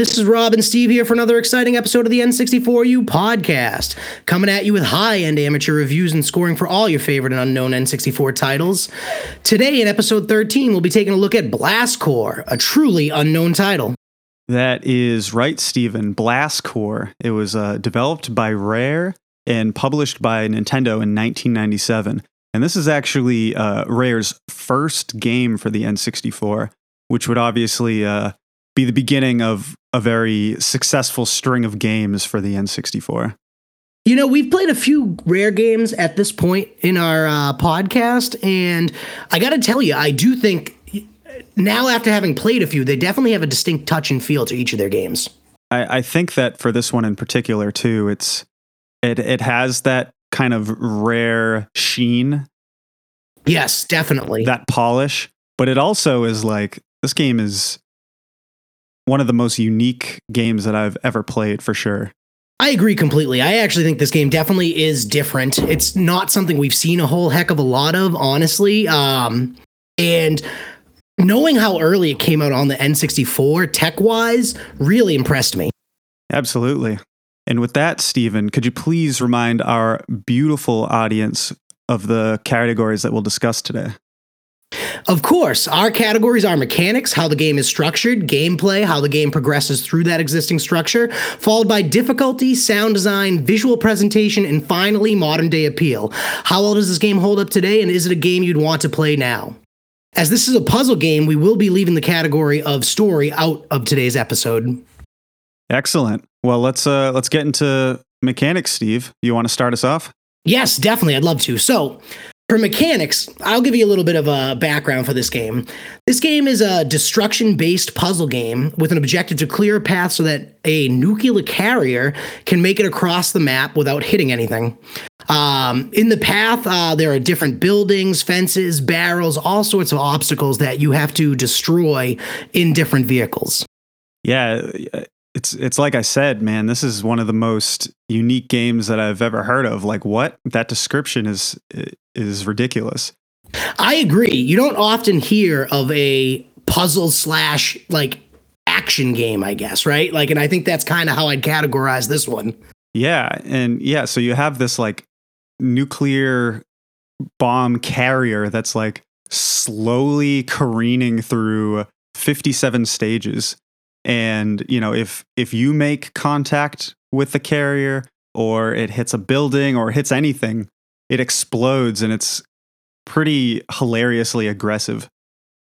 This is Rob and Steve here for another exciting episode of the N64U podcast. Coming at you with high end amateur reviews and scoring for all your favorite and unknown N64 titles. Today, in episode 13, we'll be taking a look at Blast Corps, a truly unknown title. That is right, Stephen. Blast Corps. It was uh, developed by Rare and published by Nintendo in 1997. And this is actually uh, Rare's first game for the N64, which would obviously uh, be the beginning of a very successful string of games for the N64. You know, we've played a few rare games at this point in our uh, podcast, and I got to tell you, I do think now after having played a few, they definitely have a distinct touch and feel to each of their games. I, I think that for this one in particular, too, it's it it has that kind of rare sheen. Yes, definitely. That polish, but it also is like this game is one of the most unique games that I've ever played for sure. I agree completely. I actually think this game definitely is different. It's not something we've seen a whole heck of a lot of, honestly. Um, and knowing how early it came out on the N64 tech wise really impressed me. Absolutely. And with that, Stephen, could you please remind our beautiful audience of the categories that we'll discuss today? Of course, our categories are mechanics, how the game is structured, gameplay, how the game progresses through that existing structure, followed by difficulty, sound design, visual presentation, and finally, modern day appeal. How well does this game hold up today, and is it a game you'd want to play now? As this is a puzzle game, we will be leaving the category of story out of today's episode. Excellent. Well, let's uh let's get into mechanics, Steve. You want to start us off? Yes, definitely. I'd love to. So, for mechanics, I'll give you a little bit of a background for this game. This game is a destruction based puzzle game with an objective to clear a path so that a nuclear carrier can make it across the map without hitting anything. Um, in the path, uh, there are different buildings, fences, barrels, all sorts of obstacles that you have to destroy in different vehicles. Yeah, it's it's like I said, man. This is one of the most unique games that I've ever heard of. Like, what that description is is ridiculous. I agree. You don't often hear of a puzzle slash like action game, I guess, right? Like, and I think that's kind of how I'd categorize this one. Yeah, and yeah, so you have this like nuclear bomb carrier that's like slowly careening through 57 stages and you know if if you make contact with the carrier or it hits a building or hits anything it explodes and it's pretty hilariously aggressive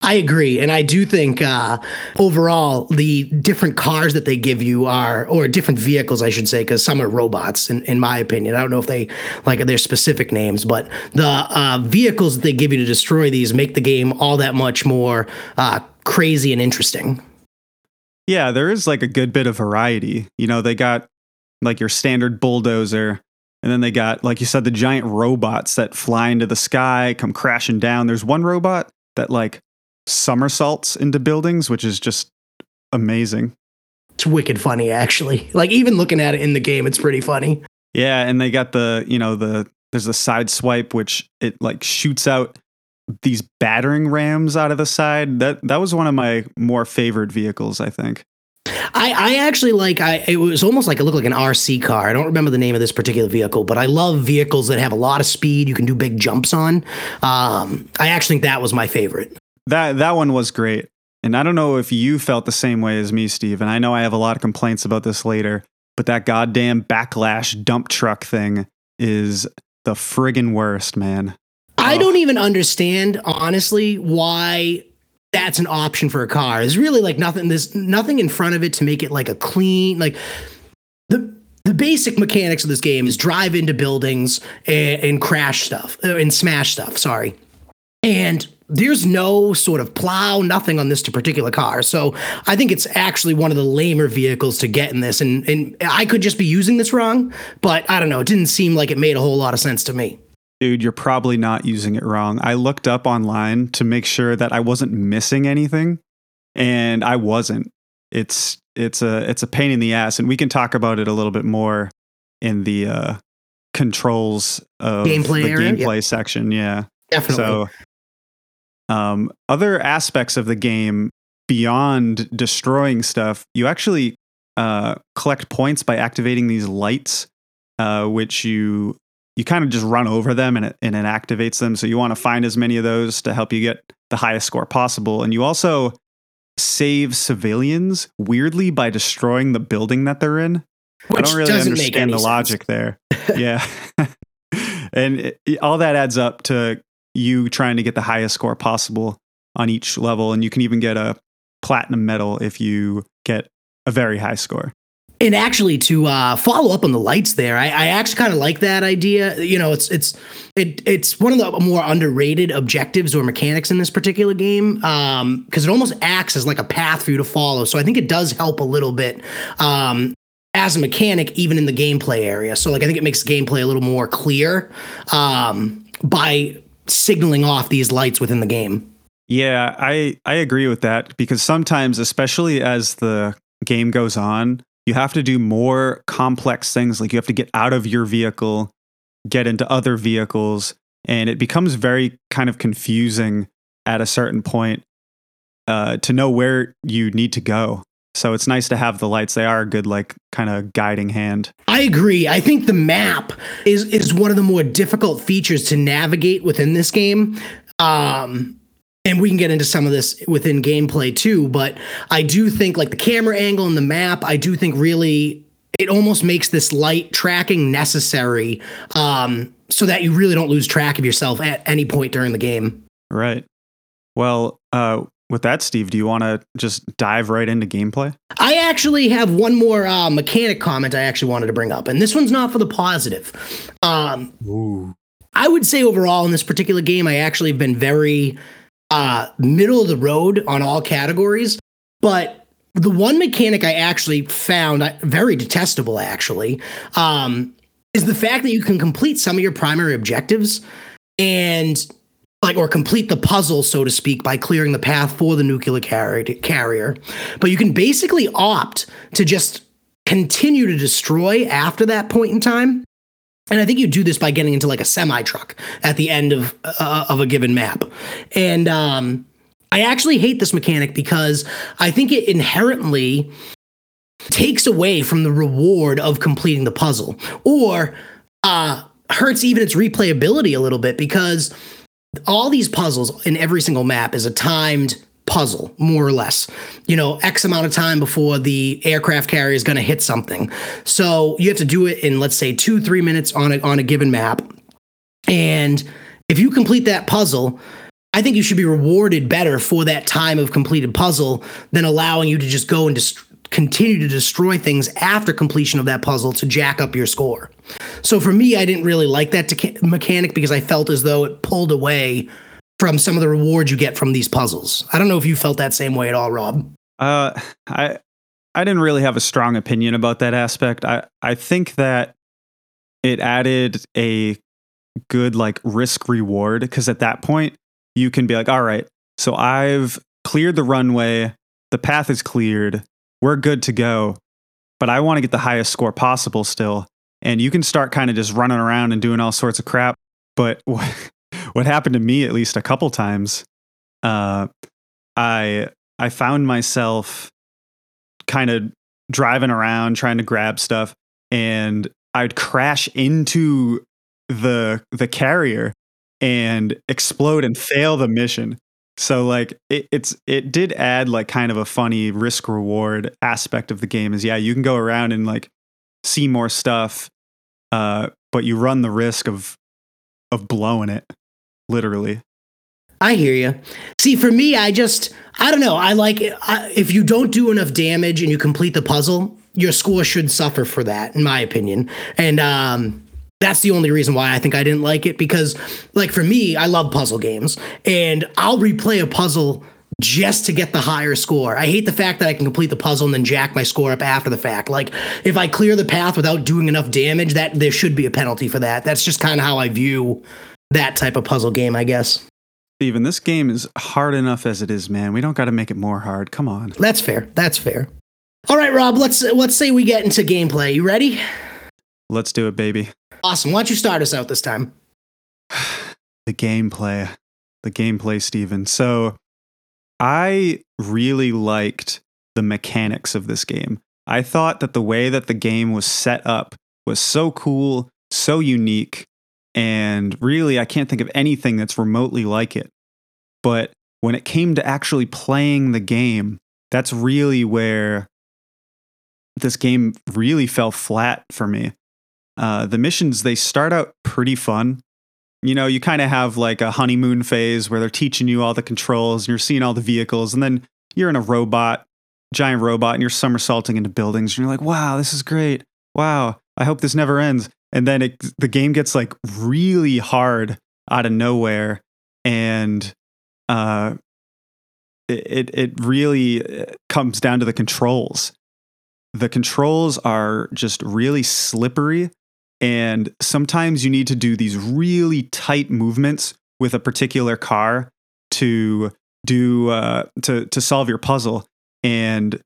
I agree, and I do think uh, overall the different cars that they give you are, or different vehicles, I should say, because some are robots. In, in my opinion, I don't know if they like their specific names, but the uh, vehicles that they give you to destroy these make the game all that much more uh, crazy and interesting. Yeah, there is like a good bit of variety. You know, they got like your standard bulldozer, and then they got, like you said, the giant robots that fly into the sky, come crashing down. There's one robot that like somersaults into buildings, which is just amazing. It's wicked funny, actually. Like even looking at it in the game, it's pretty funny. Yeah, and they got the you know the there's the side swipe which it like shoots out these battering rams out of the side. That that was one of my more favored vehicles, I think. I, I actually like I it was almost like it looked like an RC car. I don't remember the name of this particular vehicle, but I love vehicles that have a lot of speed. You can do big jumps on. Um, I actually think that was my favorite. That that one was great. And I don't know if you felt the same way as me, Steve. And I know I have a lot of complaints about this later, but that goddamn backlash dump truck thing is the friggin' worst, man. I don't even understand, honestly, why that's an option for a car. There's really like nothing. There's nothing in front of it to make it like a clean, like the the basic mechanics of this game is drive into buildings and, and crash stuff uh, and smash stuff. Sorry, and there's no sort of plow, nothing on this particular car. So I think it's actually one of the lamer vehicles to get in this. And and I could just be using this wrong, but I don't know. It didn't seem like it made a whole lot of sense to me. Dude, you're probably not using it wrong. I looked up online to make sure that I wasn't missing anything, and I wasn't. It's it's a it's a pain in the ass, and we can talk about it a little bit more in the uh, controls of Gameplay the area? gameplay section. Yeah. Definitely. So, um, other aspects of the game beyond destroying stuff, you actually uh, collect points by activating these lights, uh, which you you kind of just run over them and it, and it activates them. So you want to find as many of those to help you get the highest score possible. And you also save civilians weirdly by destroying the building that they're in. Which I don't really understand the logic there. yeah. and it, all that adds up to you trying to get the highest score possible on each level. And you can even get a platinum medal if you get a very high score. And actually, to uh, follow up on the lights there, I, I actually kind of like that idea. You know, it's it's it it's one of the more underrated objectives or mechanics in this particular game because um, it almost acts as like a path for you to follow. So I think it does help a little bit um, as a mechanic, even in the gameplay area. So like I think it makes gameplay a little more clear um, by signaling off these lights within the game. Yeah, I I agree with that because sometimes, especially as the game goes on, you have to do more complex things. Like you have to get out of your vehicle, get into other vehicles, and it becomes very kind of confusing at a certain point uh, to know where you need to go. So it's nice to have the lights. They are a good, like, kind of guiding hand. I agree. I think the map is is one of the more difficult features to navigate within this game. Um, and we can get into some of this within gameplay too but i do think like the camera angle and the map i do think really it almost makes this light tracking necessary um, so that you really don't lose track of yourself at any point during the game. Right. Well uh, with that steve do you want to just dive right into gameplay? I actually have one more uh, mechanic comment i actually wanted to bring up and this one's not for the positive. Um, Ooh. i would say overall in this particular game i actually have been very uh, middle of the road on all categories. But the one mechanic I actually found uh, very detestable, actually, um, is the fact that you can complete some of your primary objectives and like or complete the puzzle so to speak by clearing the path for the nuclear carrier but you can basically opt to just continue to destroy after that point in time and I think you do this by getting into like a semi truck at the end of uh, of a given map. And um, I actually hate this mechanic because I think it inherently takes away from the reward of completing the puzzle, or uh, hurts even its replayability a little bit because all these puzzles in every single map is a timed puzzle, more or less. You know, X amount of time before the aircraft carrier is going to hit something. So you have to do it in, let's say, two, three minutes on a, on a given map. And if you complete that puzzle, I think you should be rewarded better for that time of completed puzzle than allowing you to just go and just continue to destroy things after completion of that puzzle to jack up your score. So for me, I didn't really like that mechanic because I felt as though it pulled away from some of the rewards you get from these puzzles. I don't know if you felt that same way at all, Rob. Uh, I I didn't really have a strong opinion about that aspect. I I think that it added a good like risk reward because at that point you can be like, all right, so I've cleared the runway, the path is cleared, we're good to go, but I want to get the highest score possible still. And you can start kind of just running around and doing all sorts of crap. But what happened to me at least a couple times uh, i i found myself kind of driving around trying to grab stuff and i'd crash into the the carrier and explode and fail the mission. So like it, it's it did add like kind of a funny risk reward aspect of the game is yeah you can go around and like see more stuff uh but you run the risk of of blowing it literally. I hear you. See, for me, I just, I don't know. I like I, if you don't do enough damage and you complete the puzzle, your score should suffer for that, in my opinion. And um, that's the only reason why I think I didn't like it because, like, for me, I love puzzle games and I'll replay a puzzle just to get the higher score. I hate the fact that I can complete the puzzle and then jack my score up after the fact. Like if I clear the path without doing enough damage, that there should be a penalty for that. That's just kind of how I view that type of puzzle game, I guess. Steven, this game is hard enough as it is, man. We don't got to make it more hard. Come on. That's fair. That's fair. All right, Rob. Let's let's say we get into gameplay. You ready? Let's do it, baby. Awesome. Why don't you start us out this time? the gameplay, the gameplay, Steven. So I really liked the mechanics of this game. I thought that the way that the game was set up was so cool, so unique, and really I can't think of anything that's remotely like it. But when it came to actually playing the game, that's really where this game really fell flat for me. Uh, the missions they start out pretty fun. You know, you kind of have like a honeymoon phase where they're teaching you all the controls and you're seeing all the vehicles, and then you're in a robot, giant robot, and you're somersaulting into buildings, and you're like, "Wow, this is great! Wow, I hope this never ends." And then it, the game gets like really hard out of nowhere, and uh, it it really uh, comes down to the controls. The controls are just really slippery. And sometimes you need to do these really tight movements with a particular car to do uh, to to solve your puzzle. And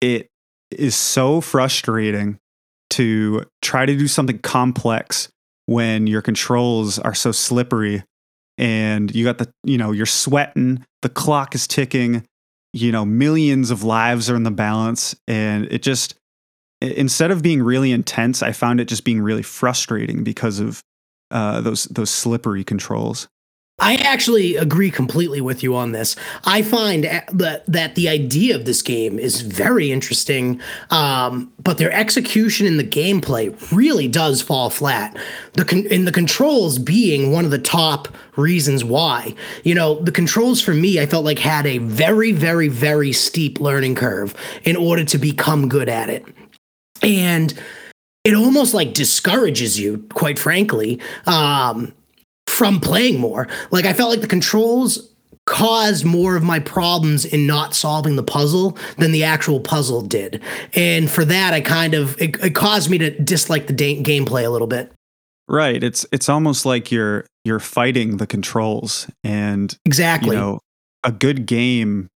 it is so frustrating to try to do something complex when your controls are so slippery and you got the you know you're sweating the clock is ticking you know millions of lives are in the balance. And it just instead of being really intense i found it just being really frustrating because of uh, those those slippery controls I actually agree completely with you on this. I find that that the idea of this game is very interesting, um, but their execution in the gameplay really does fall flat. The con- in the controls being one of the top reasons why. You know, the controls for me, I felt like had a very, very, very steep learning curve in order to become good at it, and it almost like discourages you, quite frankly. Um, from playing more. Like I felt like the controls caused more of my problems in not solving the puzzle than the actual puzzle did. And for that, I kind of it, it caused me to dislike the da- gameplay a little bit. Right. It's it's almost like you're you're fighting the controls and exactly. You know, a good game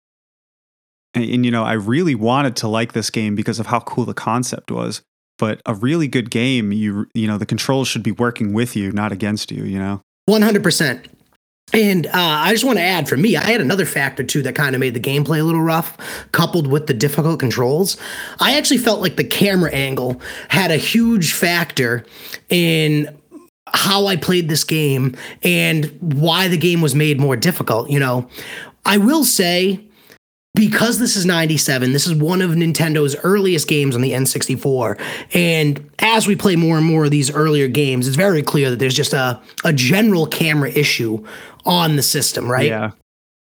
and, and you know, I really wanted to like this game because of how cool the concept was. But a really good game, you you know, the controls should be working with you, not against you, you know. 100%. And uh, I just want to add for me, I had another factor too that kind of made the gameplay a little rough, coupled with the difficult controls. I actually felt like the camera angle had a huge factor in how I played this game and why the game was made more difficult. You know, I will say because this is 97, this is one of Nintendo's earliest games on the N64. And as we play more and more of these earlier games, it's very clear that there's just a, a general camera issue on the system, right? Yeah.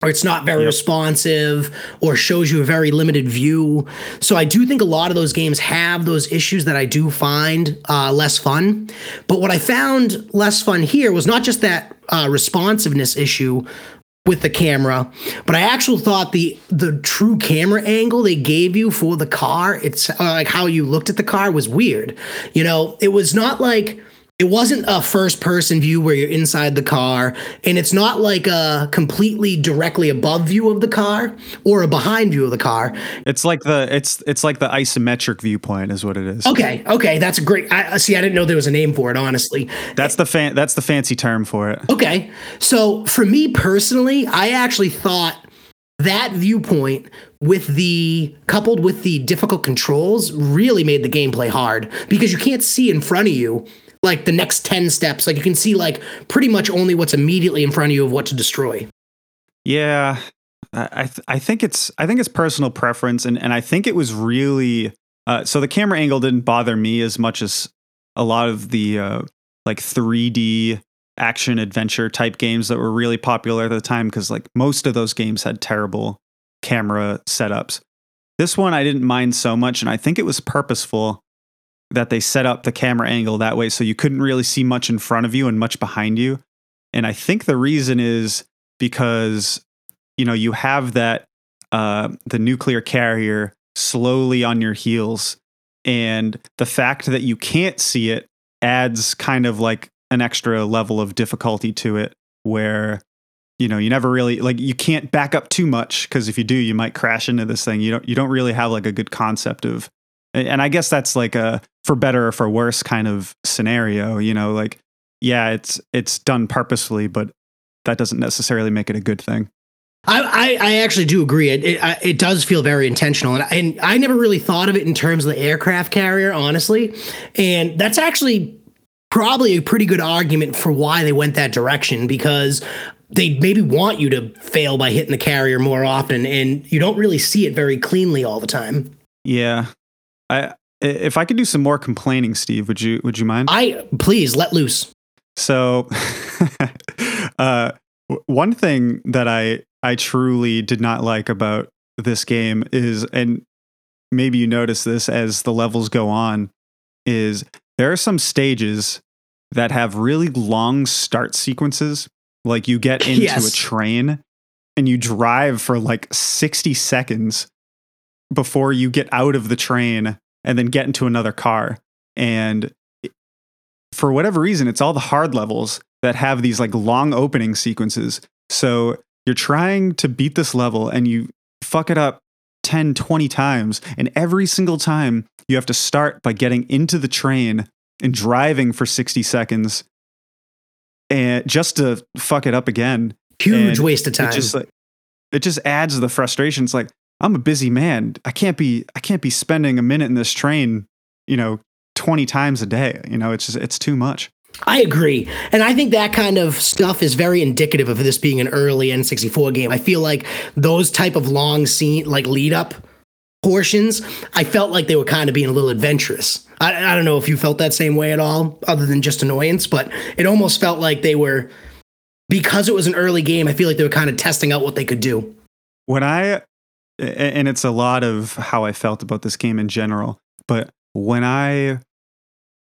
Or it's not very yep. responsive or shows you a very limited view. So I do think a lot of those games have those issues that I do find uh, less fun. But what I found less fun here was not just that uh, responsiveness issue, with the camera, but I actually thought the the true camera angle they gave you for the car, it's uh, like how you looked at the car was weird. You know, it was not like it wasn't a first person view where you're inside the car and it's not like a completely directly above view of the car or a behind view of the car. It's like the it's it's like the isometric viewpoint is what it is. Okay okay that's great i see i didn't know there was a name for it honestly. That's the fan that's the fancy term for it. Okay so for me personally i actually thought that viewpoint with the coupled with the difficult controls really made the gameplay hard because you can't see in front of you like the next 10 steps. Like you can see like pretty much only what's immediately in front of you of what to destroy. Yeah. I th- I think it's I think it's personal preference and and I think it was really uh, so the camera angle didn't bother me as much as a lot of the uh, like 3D action adventure type games that were really popular at the time because like most of those games had terrible camera setups. This one I didn't mind so much and I think it was purposeful that they set up the camera angle that way so you couldn't really see much in front of you and much behind you. And I think the reason is because you know you have that uh, the nuclear carrier slowly on your heels, and the fact that you can't see it adds kind of like an extra level of difficulty to it, where you know you never really like you can't back up too much because if you do you might crash into this thing you don't you don't really have like a good concept of and I guess that's like a for better or for worse kind of scenario, you know, like yeah, it's it's done purposefully, but that doesn't necessarily make it a good thing. I, I, I actually do agree. It, it it does feel very intentional, and and I never really thought of it in terms of the aircraft carrier, honestly. And that's actually probably a pretty good argument for why they went that direction because they maybe want you to fail by hitting the carrier more often, and you don't really see it very cleanly all the time. Yeah, I if I could do some more complaining, Steve, would you would you mind? I please let loose. So, uh, one thing that I I truly did not like about this game is, and maybe you notice this as the levels go on, is there are some stages that have really long start sequences. Like you get into yes. a train and you drive for like 60 seconds before you get out of the train and then get into another car. And for whatever reason, it's all the hard levels that have these like long opening sequences. So you're trying to beat this level and you fuck it up 10, 20 times. And every single time you have to start by getting into the train and driving for 60 seconds and just to fuck it up again. Huge and waste of time. It just like it just adds the frustration. It's like, I'm a busy man. I can't be I can't be spending a minute in this train, you know, 20 times a day. You know, it's just it's too much. I agree. And I think that kind of stuff is very indicative of this being an early N64 game. I feel like those type of long scene, like lead up portions, I felt like they were kind of being a little adventurous. I, I don't know if you felt that same way at all, other than just annoyance, but it almost felt like they were, because it was an early game, I feel like they were kind of testing out what they could do. When I, and it's a lot of how I felt about this game in general, but when I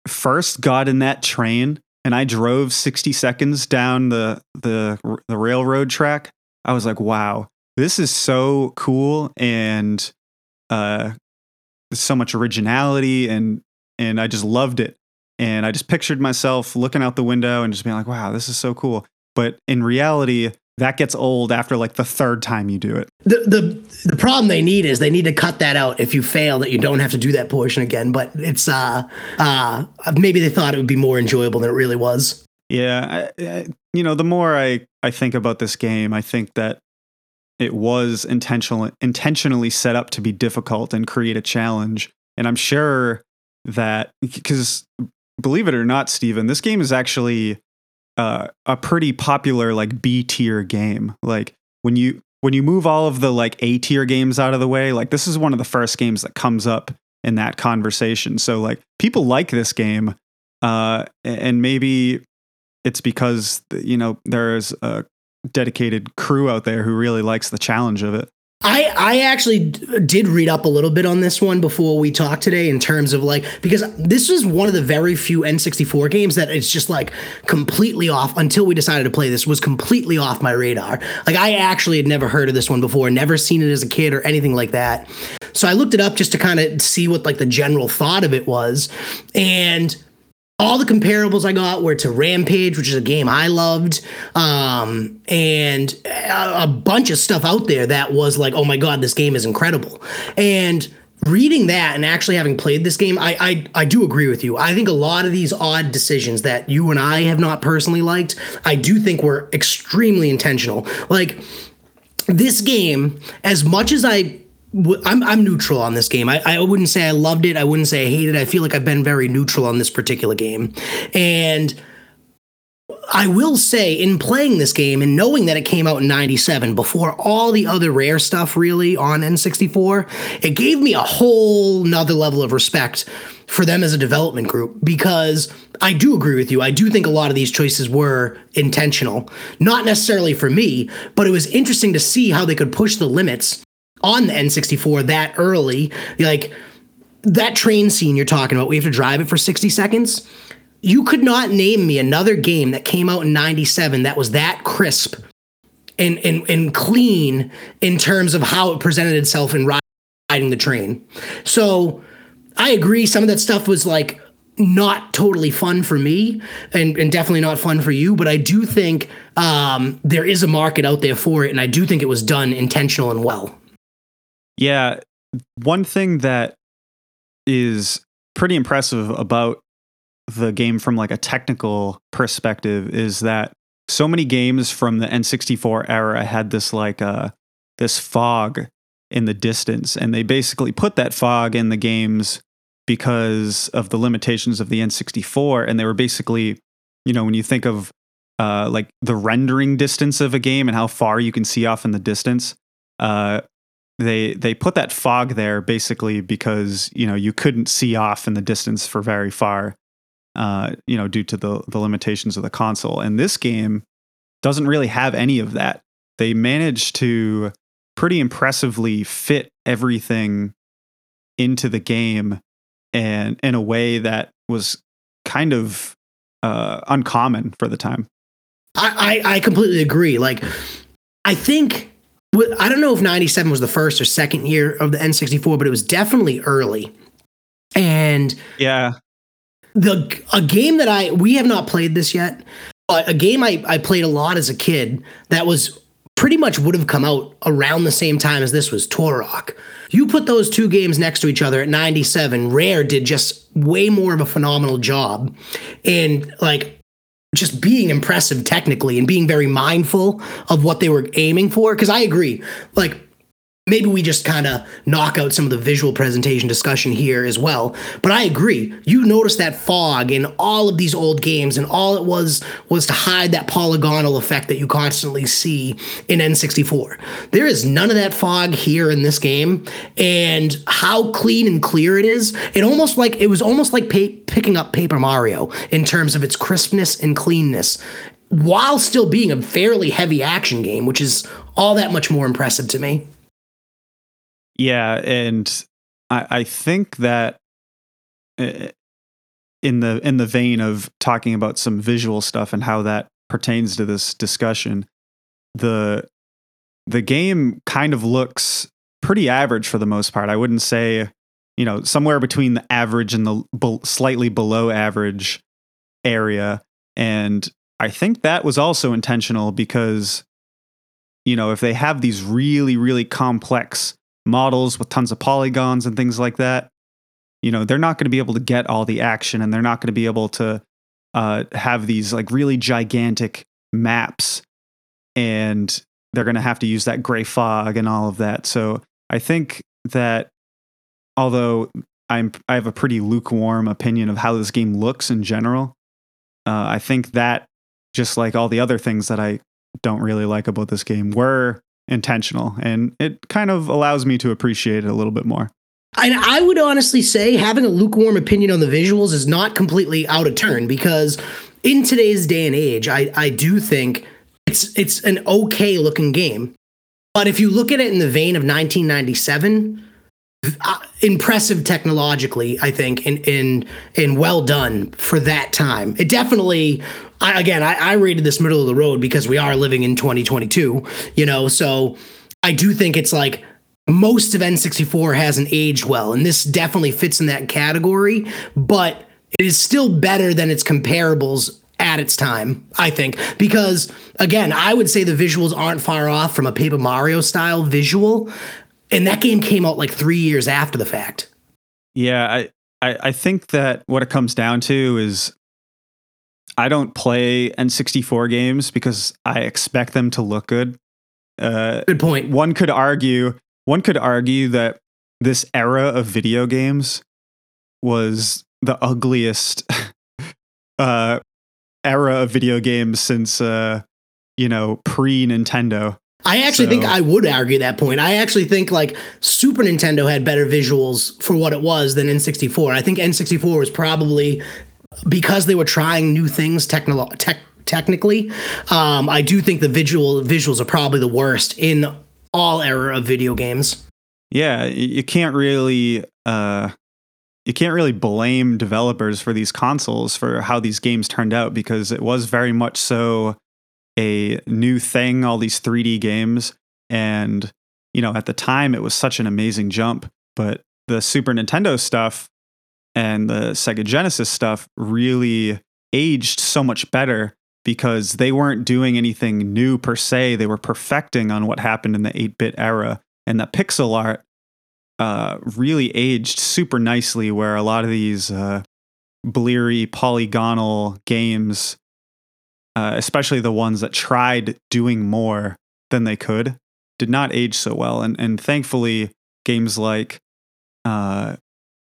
first got in that train and I drove 60 seconds down the the the railroad track, I was like, "Wow, this is so cool and uh so much originality and and I just loved it." And I just pictured myself looking out the window and just being like, "Wow, this is so cool." But in reality, that gets old after like the third time you do it. The the the problem they need is they need to cut that out if you fail that you don't have to do that portion again. But it's uh uh maybe they thought it would be more enjoyable than it really was. Yeah, I, I, you know, the more I I think about this game, I think that it was intentional intentionally set up to be difficult and create a challenge. And I'm sure that because believe it or not, Stephen, this game is actually uh, a pretty popular like B tier game. Like when you when you move all of the like A tier games out of the way, like this is one of the first games that comes up in that conversation. So like people like this game, uh, and maybe it's because you know there's a dedicated crew out there who really likes the challenge of it. I I actually did read up a little bit on this one before we talked today in terms of like because this is one of the very few N64 games that it's just like completely off until we decided to play this was completely off my radar. Like I actually had never heard of this one before, never seen it as a kid or anything like that. So I looked it up just to kind of see what like the general thought of it was and all the comparables I got were to Rampage, which is a game I loved, um, and a, a, bunch of stuff out there that was like, oh my god, this game is incredible. And reading that and actually having played this game, I, I I do agree with you. I think a lot of these odd decisions that you and I have not personally liked, I do think were extremely intentional. Like this game, as much as I I'm I'm neutral on this game. I, I wouldn't say I loved it. I wouldn't say I hated it. I feel like I've been very neutral on this particular game. And I will say, in playing this game and knowing that it came out in 97 before all the other rare stuff really on N64, it gave me a whole nother level of respect for them as a development group because I do agree with you. I do think a lot of these choices were intentional. Not necessarily for me, but it was interesting to see how they could push the limits on the N64 that early. Like that train scene you're talking about, we have to drive it for 60 seconds. You could not name me another game that came out in 97 that was that crisp and, and, and clean in terms of how it presented itself in riding the train. So I agree. Some of that stuff was like not totally fun for me and, and definitely not fun for you, but I do think um, there is a market out there for it. And I do think it was done intentional and well. Yeah, one thing that is pretty impressive about the game from like a technical perspective is that so many games from the N64 era had this like uh this fog in the distance and they basically put that fog in the games because of the limitations of the N64 and they were basically you know when you think of uh like the rendering distance of a game and how far you can see off in the distance uh they they put that fog there basically because you know you couldn't see off in the distance for very far uh, you know, due to the the limitations of the console. And this game doesn't really have any of that. They managed to pretty impressively fit everything into the game and in a way that was kind of uh, uncommon for the time. I, I, I completely agree. Like, I think I don't know if '97 was the first or second year of the N64, but it was definitely early. And yeah, the a game that I we have not played this yet, but a game I, I played a lot as a kid that was pretty much would have come out around the same time as this was Turok. You put those two games next to each other at 97, Rare did just way more of a phenomenal job. And like just being impressive technically and being very mindful of what they were aiming for. Cause I agree. Like maybe we just kind of knock out some of the visual presentation discussion here as well. But i agree. You notice that fog in all of these old games and all it was was to hide that polygonal effect that you constantly see in n64 there is none of that fog here in this game and how clean and clear it is it almost like it was almost like picking up paper mario in terms of its crispness and cleanness while still being a fairly heavy action game which is all that much more impressive to me yeah, and I, I think that eh, in the in the vein of talking about some visual stuff and how that pertains to this discussion, the the game kind of looks pretty average for the most part. I wouldn't say, you know, somewhere between the average and the be- slightly below average area. And I think that was also intentional because, you know, if they have these really, really complex models with tons of polygons and things like that, you know, they're not going to be able to get all the action and they're not going to be able to uh, have these like really gigantic maps and they're going to have to use that gray fog and all of that. So I think that although I'm I have a pretty lukewarm opinion of how this game looks in general, uh, I think that just like all the other things that I don't really like about this game were intentional and it kind of allows me to appreciate it a little bit more. And I would honestly say having a lukewarm opinion on the visuals is not completely out of turn because in today's day and age, I, I do think it's it's an okay looking game. But if you look at it in the vein of 1997, uh, impressive technologically, I think, and in and well done for that time. It definitely I, again, I, I rated this middle of the road because we are living in 2022, you know, so I do think it's like most of N64 hasn't aged well, and this definitely fits in that category, but it is still better than its comparables at its time, I think. Because again, I would say the visuals aren't far off from a Paper Mario style visual. And that game came out like three years after the fact. Yeah, I, I, I think that what it comes down to is I don't play N64 games because I expect them to look good. Uh, good point. One could argue one could argue that this era of video games was the ugliest uh, era of video games since uh, you know pre Nintendo. I actually so. think I would argue that point. I actually think like Super Nintendo had better visuals for what it was than N64. I think N64 was probably because they were trying new things technolo- tech, technically, um, I do think the visual visuals are probably the worst in all era of video games. Yeah, you can't really uh, you can't really blame developers for these consoles for how these games turned out because it was very much so a new thing. All these 3D games, and you know, at the time, it was such an amazing jump. But the Super Nintendo stuff and the Sega Genesis stuff really aged so much better because they weren't doing anything new per se. They were perfecting on what happened in the 8 bit era. And the pixel art uh, really aged super nicely, where a lot of these uh, bleary, polygonal games uh, especially the ones that tried doing more than they could, did not age so well. And and thankfully, games like uh,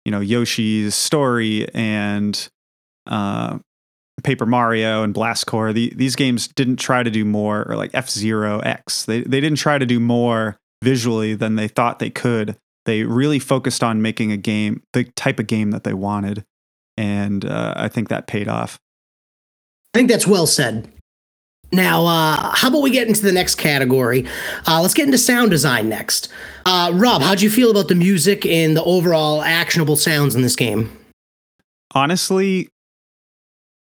you know Yoshi's Story and uh, Paper Mario and Blast Corps, the, these games didn't try to do more, or like F Zero X. They they didn't try to do more visually than they thought they could. They really focused on making a game, the type of game that they wanted, and uh, I think that paid off. I think that's well said. Now, uh, how about we get into the next category? Uh, let's get into sound design next. Uh, Rob, how'd you feel about the music and the overall actionable sounds in this game? Honestly,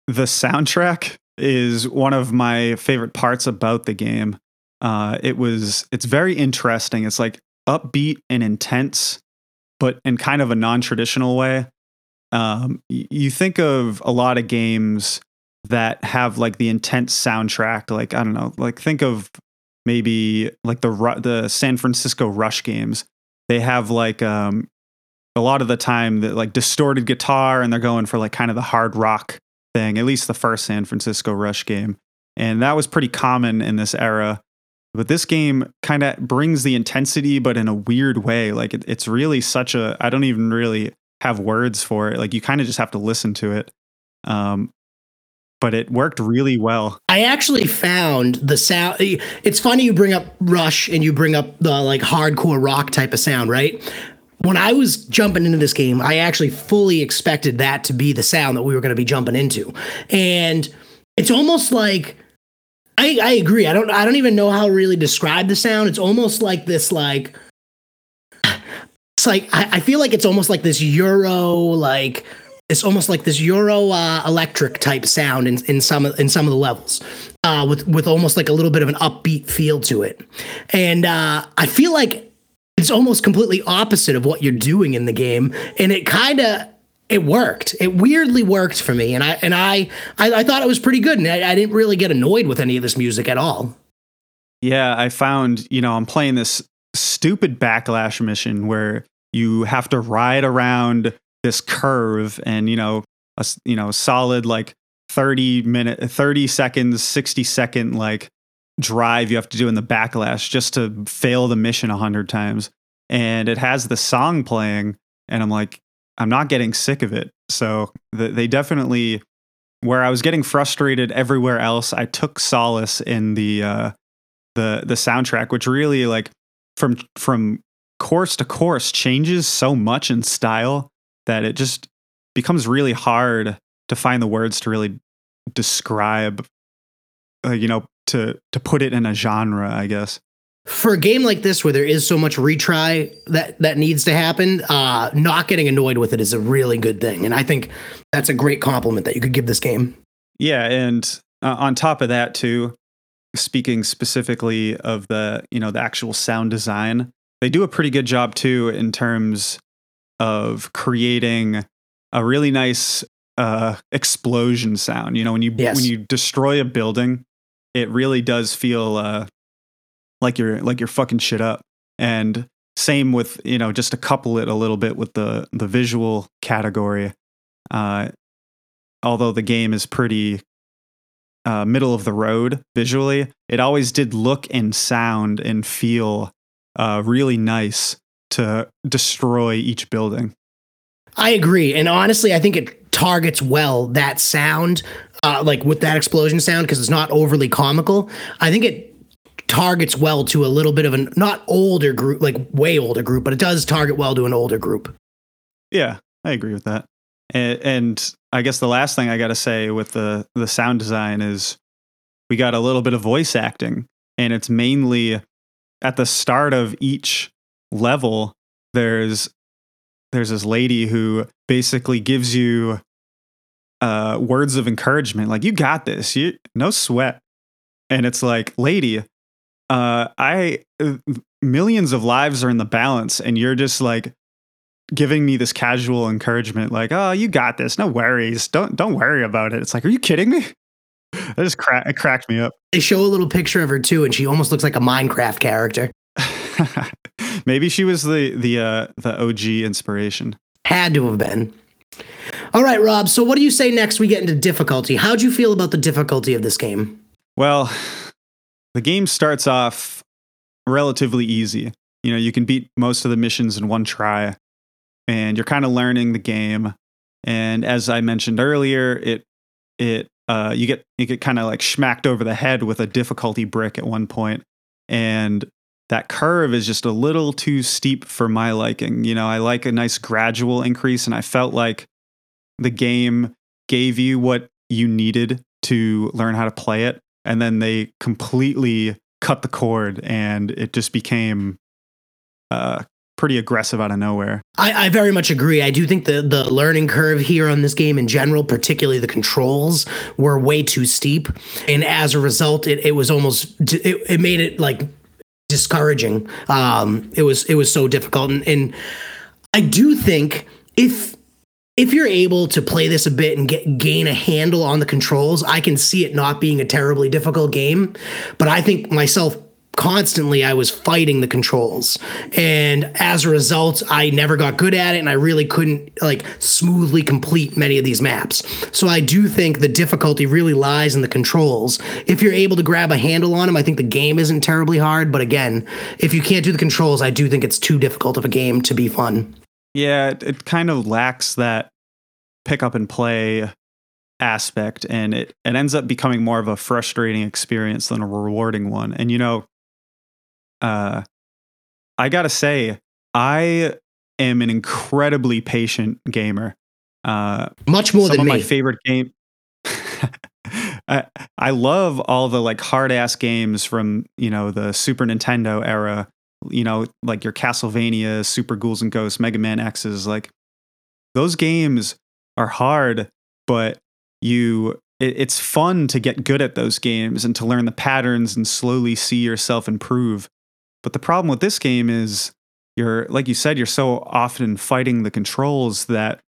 the soundtrack is one of my favorite parts about the game. Uh, it was it's very interesting. It's like upbeat and intense, but in kind of a non-traditional way. Um, you think of a lot of games that have like the intense soundtrack, like I don't know, like think of maybe like the the San Francisco Rush games. They have like um, a lot of the time that like distorted guitar, and they're going for like kind of the hard rock thing. At least the first San Francisco Rush game, and that was pretty common in this era. But this game kind of brings the intensity, but in a weird way. Like it, it's really such a I don't even really have words for it. Like you kind of just have to listen to it. Um, but it worked really well. I actually found the sound. It's funny you bring up Rush and you bring up the like hardcore rock type of sound, right? When I was jumping into this game, I actually fully expected that to be the sound that we were going to be jumping into, and it's almost like I, I agree. I don't I don't even know how to really describe the sound. It's almost like this like it's like I, I feel like it's almost like this Euro like it's almost like this Euro uh, electric type sound in, in some in some of the levels, uh, with with almost like a little bit of an upbeat feel to it, and uh, I feel like it's almost completely opposite of what you're doing in the game, and it kind of it worked. It weirdly worked for me, and I and I I, I thought it was pretty good, and I, I didn't really get annoyed with any of this music at all. Yeah, I found you know I'm playing this stupid backlash mission where you have to ride around this curve and you know a you know solid like 30 minute 30 seconds 60 second like drive you have to do in the backlash just to fail the mission a hundred times. And it has the song playing and i'm like i'm not getting sick of it. So the, they definitely where i was getting frustrated everywhere else i took solace in the uh the the soundtrack which really like from from course to course changes so much in style that it just becomes really hard to find the words to really describe uh, you know to to put it in a genre i guess. For a game like this where there is so much retry that that needs to happen uh not getting annoyed with it is a really good thing. And i think that's a great compliment that you could give this game. Yeah and uh, on top of that too speaking specifically of the you know the actual sound design they do a pretty good job too in terms of creating a really nice uh, explosion sound. You know, when you yes. when you destroy a building, it really does feel uh, like you're like you're fucking shit up. And same with you know just to couple it a little bit with the the visual category. Uh, although the game is pretty uh, middle of the road visually, it always did look and sound and feel uh, really nice to destroy each building. I agree. And honestly, I think it targets well that sound, uh, like with that explosion sound, because it's not overly comical. I think it targets well to a little bit of an not older group, like way older group, but it does target well to an older group. Yeah, I agree with that. And, and I guess the last thing I got to say with the the sound design is we got a little bit of voice acting, and it's mainly at the start of each level, there's there's this lady who basically gives you uh, words of encouragement, like "You got this, you no sweat," and it's like, "Lady, uh, I uh, millions of lives are in the balance, and you're just like." giving me this casual encouragement like oh you got this no worries don't don't worry about it. It's like are you kidding me? That just cra- it cracked me up. They show a little picture of her too and she almost looks like a minecraft character Maybe she was the the uh, the OG inspiration. Had to have been. All right, Rob. So, what do you say next? We get into difficulty. How'd you feel about the difficulty of this game? Well, the game starts off relatively easy. You know, you can beat most of the missions in one try, and you're kind of learning the game. And as I mentioned earlier, it it uh, you get you get kind of like smacked over the head with a difficulty brick at one point, and that curve is just a little too steep for my liking. You know, I like a nice gradual increase, and I felt like the game gave you what you needed to learn how to play it, and then they completely cut the cord, and it just became uh, pretty aggressive out of nowhere. I, I, very much agree. I do think the the learning curve here on this game in general, particularly the controls, were way too steep, and as a result, it, it was almost it, it made it like discouraging. Um, it was it was so difficult, and, and I do think if if you're able to play this a bit and get gain a handle on the controls, I can see it not being a terribly difficult game. But I think myself constantly I was fighting the controls. And as a result, I never got good at it and I really couldn't like smoothly complete many of these maps. So I do think the difficulty really lies in the controls. If you're able to grab a handle on them, I think the game isn't terribly hard, but again, if you can't do the controls, I do think it's too difficult of a game to be fun. Yeah, it, it kind of lacks that pick up and play aspect and it, it ends up becoming more of a frustrating experience than a rewarding one. And you know, uh, I gotta say, I am an incredibly patient gamer. Uh, Much more some than of me. my favorite game. I, I love all the like hard ass games from you know the Super Nintendo era. You know, like your Castlevania, Super Ghouls and Ghosts, Mega Man X's. Like those games are hard, but you it, it's fun to get good at those games and to learn the patterns and slowly see yourself improve. But the problem with this game is you're like you said, you're so often fighting the controls that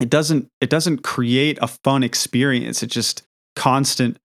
it doesn't it doesn't create a fun experience. It's just constant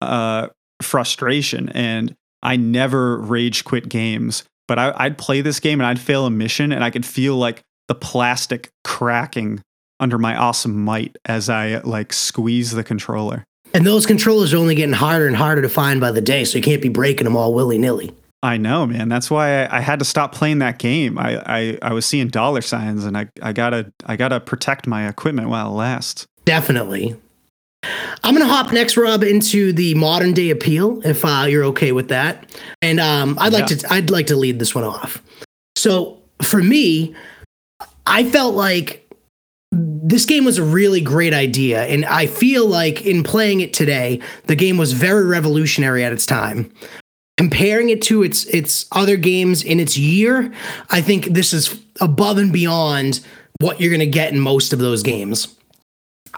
uh, frustration. And I never rage quit games, but I, I'd play this game and I'd fail a mission and I could feel like the plastic cracking under my awesome might as I like squeeze the controller. And those controllers are only getting harder and harder to find by the day, so you can't be breaking them all willy nilly. I know, man. That's why I, I, had to stop playing that game. I, I, I was seeing dollar signs, and I, I gotta I gotta protect my equipment while it lasts. Definitely. I'm gonna hop next, Rob, into the modern day appeal, if uh, you're okay with that. And um, I'd like yeah. to I'd like to lead this one off. So for me, I felt like this game was a really great idea, and I feel like in playing it today, the game was very revolutionary at its time comparing it to its its other games in its year, I think this is above and beyond what you're going to get in most of those games.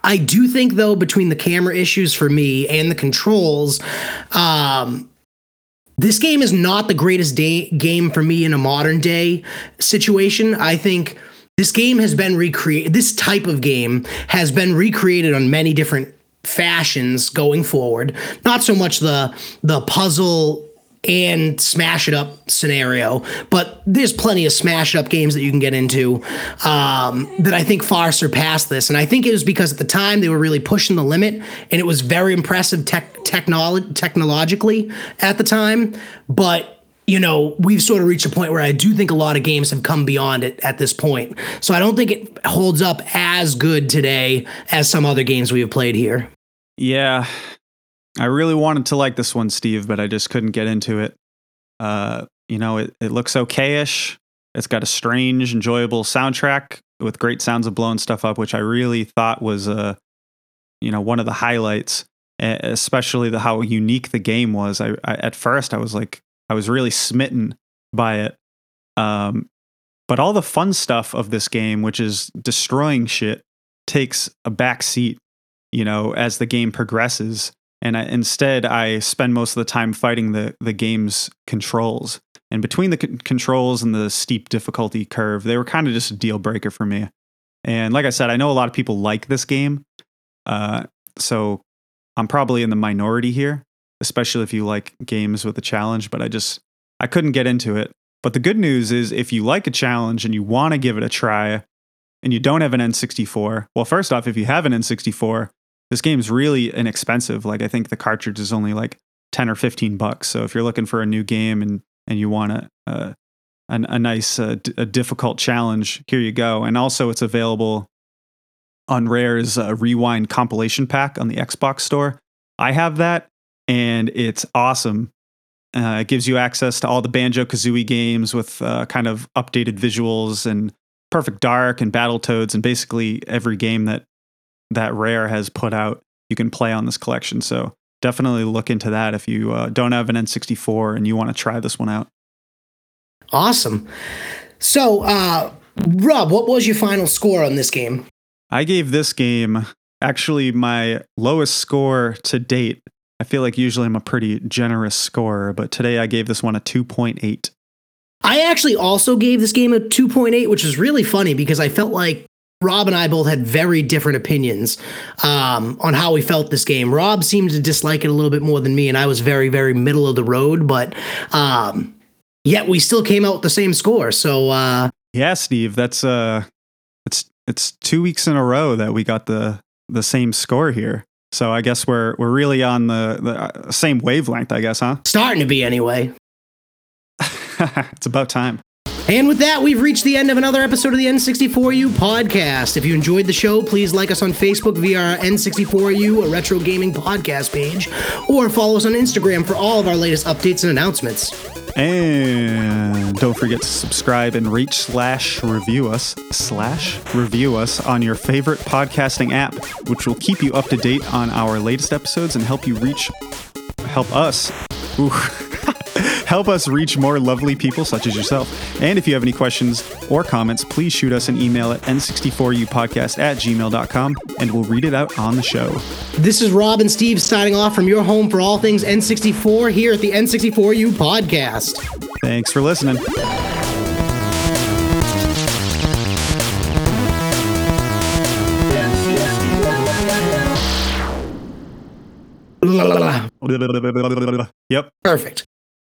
I do think though between the camera issues for me and the controls um, this game is not the greatest day game for me in a modern day situation. I think this game has been recreated this type of game has been recreated on many different fashions going forward. Not so much the the puzzle and smash it up scenario. But there's plenty of smash it up games that you can get into um, that I think far surpass this. And I think it was because at the time they were really pushing the limit and it was very impressive tech, technolo- technologically at the time. But you know, we've sort of reached a point where I do think a lot of games have come beyond it at this point. So I don't think it holds up as good today as some other games we have played here. Yeah, I really wanted to like this one, Steve, but I just couldn't get into it. Uh, you know, it, it looks okayish. It's got a strange, enjoyable soundtrack with great sounds of blowing stuff up, which I really thought was, uh, you know, one of the highlights. Especially the how unique the game was. I, I at first I was like, I was really smitten by it. Um, but all the fun stuff of this game, which is destroying shit, takes a back seat. You know, as the game progresses and I, instead I spend most of the time fighting the the game's controls. And between the c- controls and the steep difficulty curve, they were kind of just a deal breaker for me. And like I said, I know a lot of people like this game, uh, so I'm probably in the minority here, especially if you like games with a challenge. But I just I couldn't get into it. But the good news is, if you like a challenge and you want to give it a try, and you don't have an N64, well, first off, if you have an N64, this game's really inexpensive. Like I think the cartridge is only like 10 or 15 bucks. So if you're looking for a new game and and you want a a, a nice uh, a difficult challenge, here you go. And also it's available on Rare's uh, Rewind compilation pack on the Xbox store. I have that and it's awesome. Uh, it gives you access to all the Banjo Kazooie games with uh, kind of updated visuals and Perfect Dark and Battletoads and basically every game that that Rare has put out you can play on this collection. So definitely look into that if you uh, don't have an N64 and you want to try this one out. Awesome. So, uh, Rob, what was your final score on this game? I gave this game actually my lowest score to date. I feel like usually I'm a pretty generous scorer, but today I gave this one a 2.8. I actually also gave this game a 2.8, which is really funny because I felt like Rob and I both had very different opinions um, on how we felt this game. Rob seemed to dislike it a little bit more than me, and I was very, very middle of the road. But um, yet we still came out with the same score. So uh, yeah, Steve, that's uh, it's it's two weeks in a row that we got the the same score here. So I guess we're we're really on the, the uh, same wavelength, I guess, huh? Starting to be anyway. it's about time. And with that, we've reached the end of another episode of the N64U podcast. If you enjoyed the show, please like us on Facebook via our N64U, a retro gaming podcast page, or follow us on Instagram for all of our latest updates and announcements. And don't forget to subscribe and reach slash review us slash review us on your favorite podcasting app, which will keep you up to date on our latest episodes and help you reach help us. Ooh. Help us reach more lovely people such as yourself. And if you have any questions or comments, please shoot us an email at n64upodcast at gmail.com and we'll read it out on the show. This is Rob and Steve signing off from your home for all things N64 here at the N64U podcast. Thanks for listening. Yep. Perfect.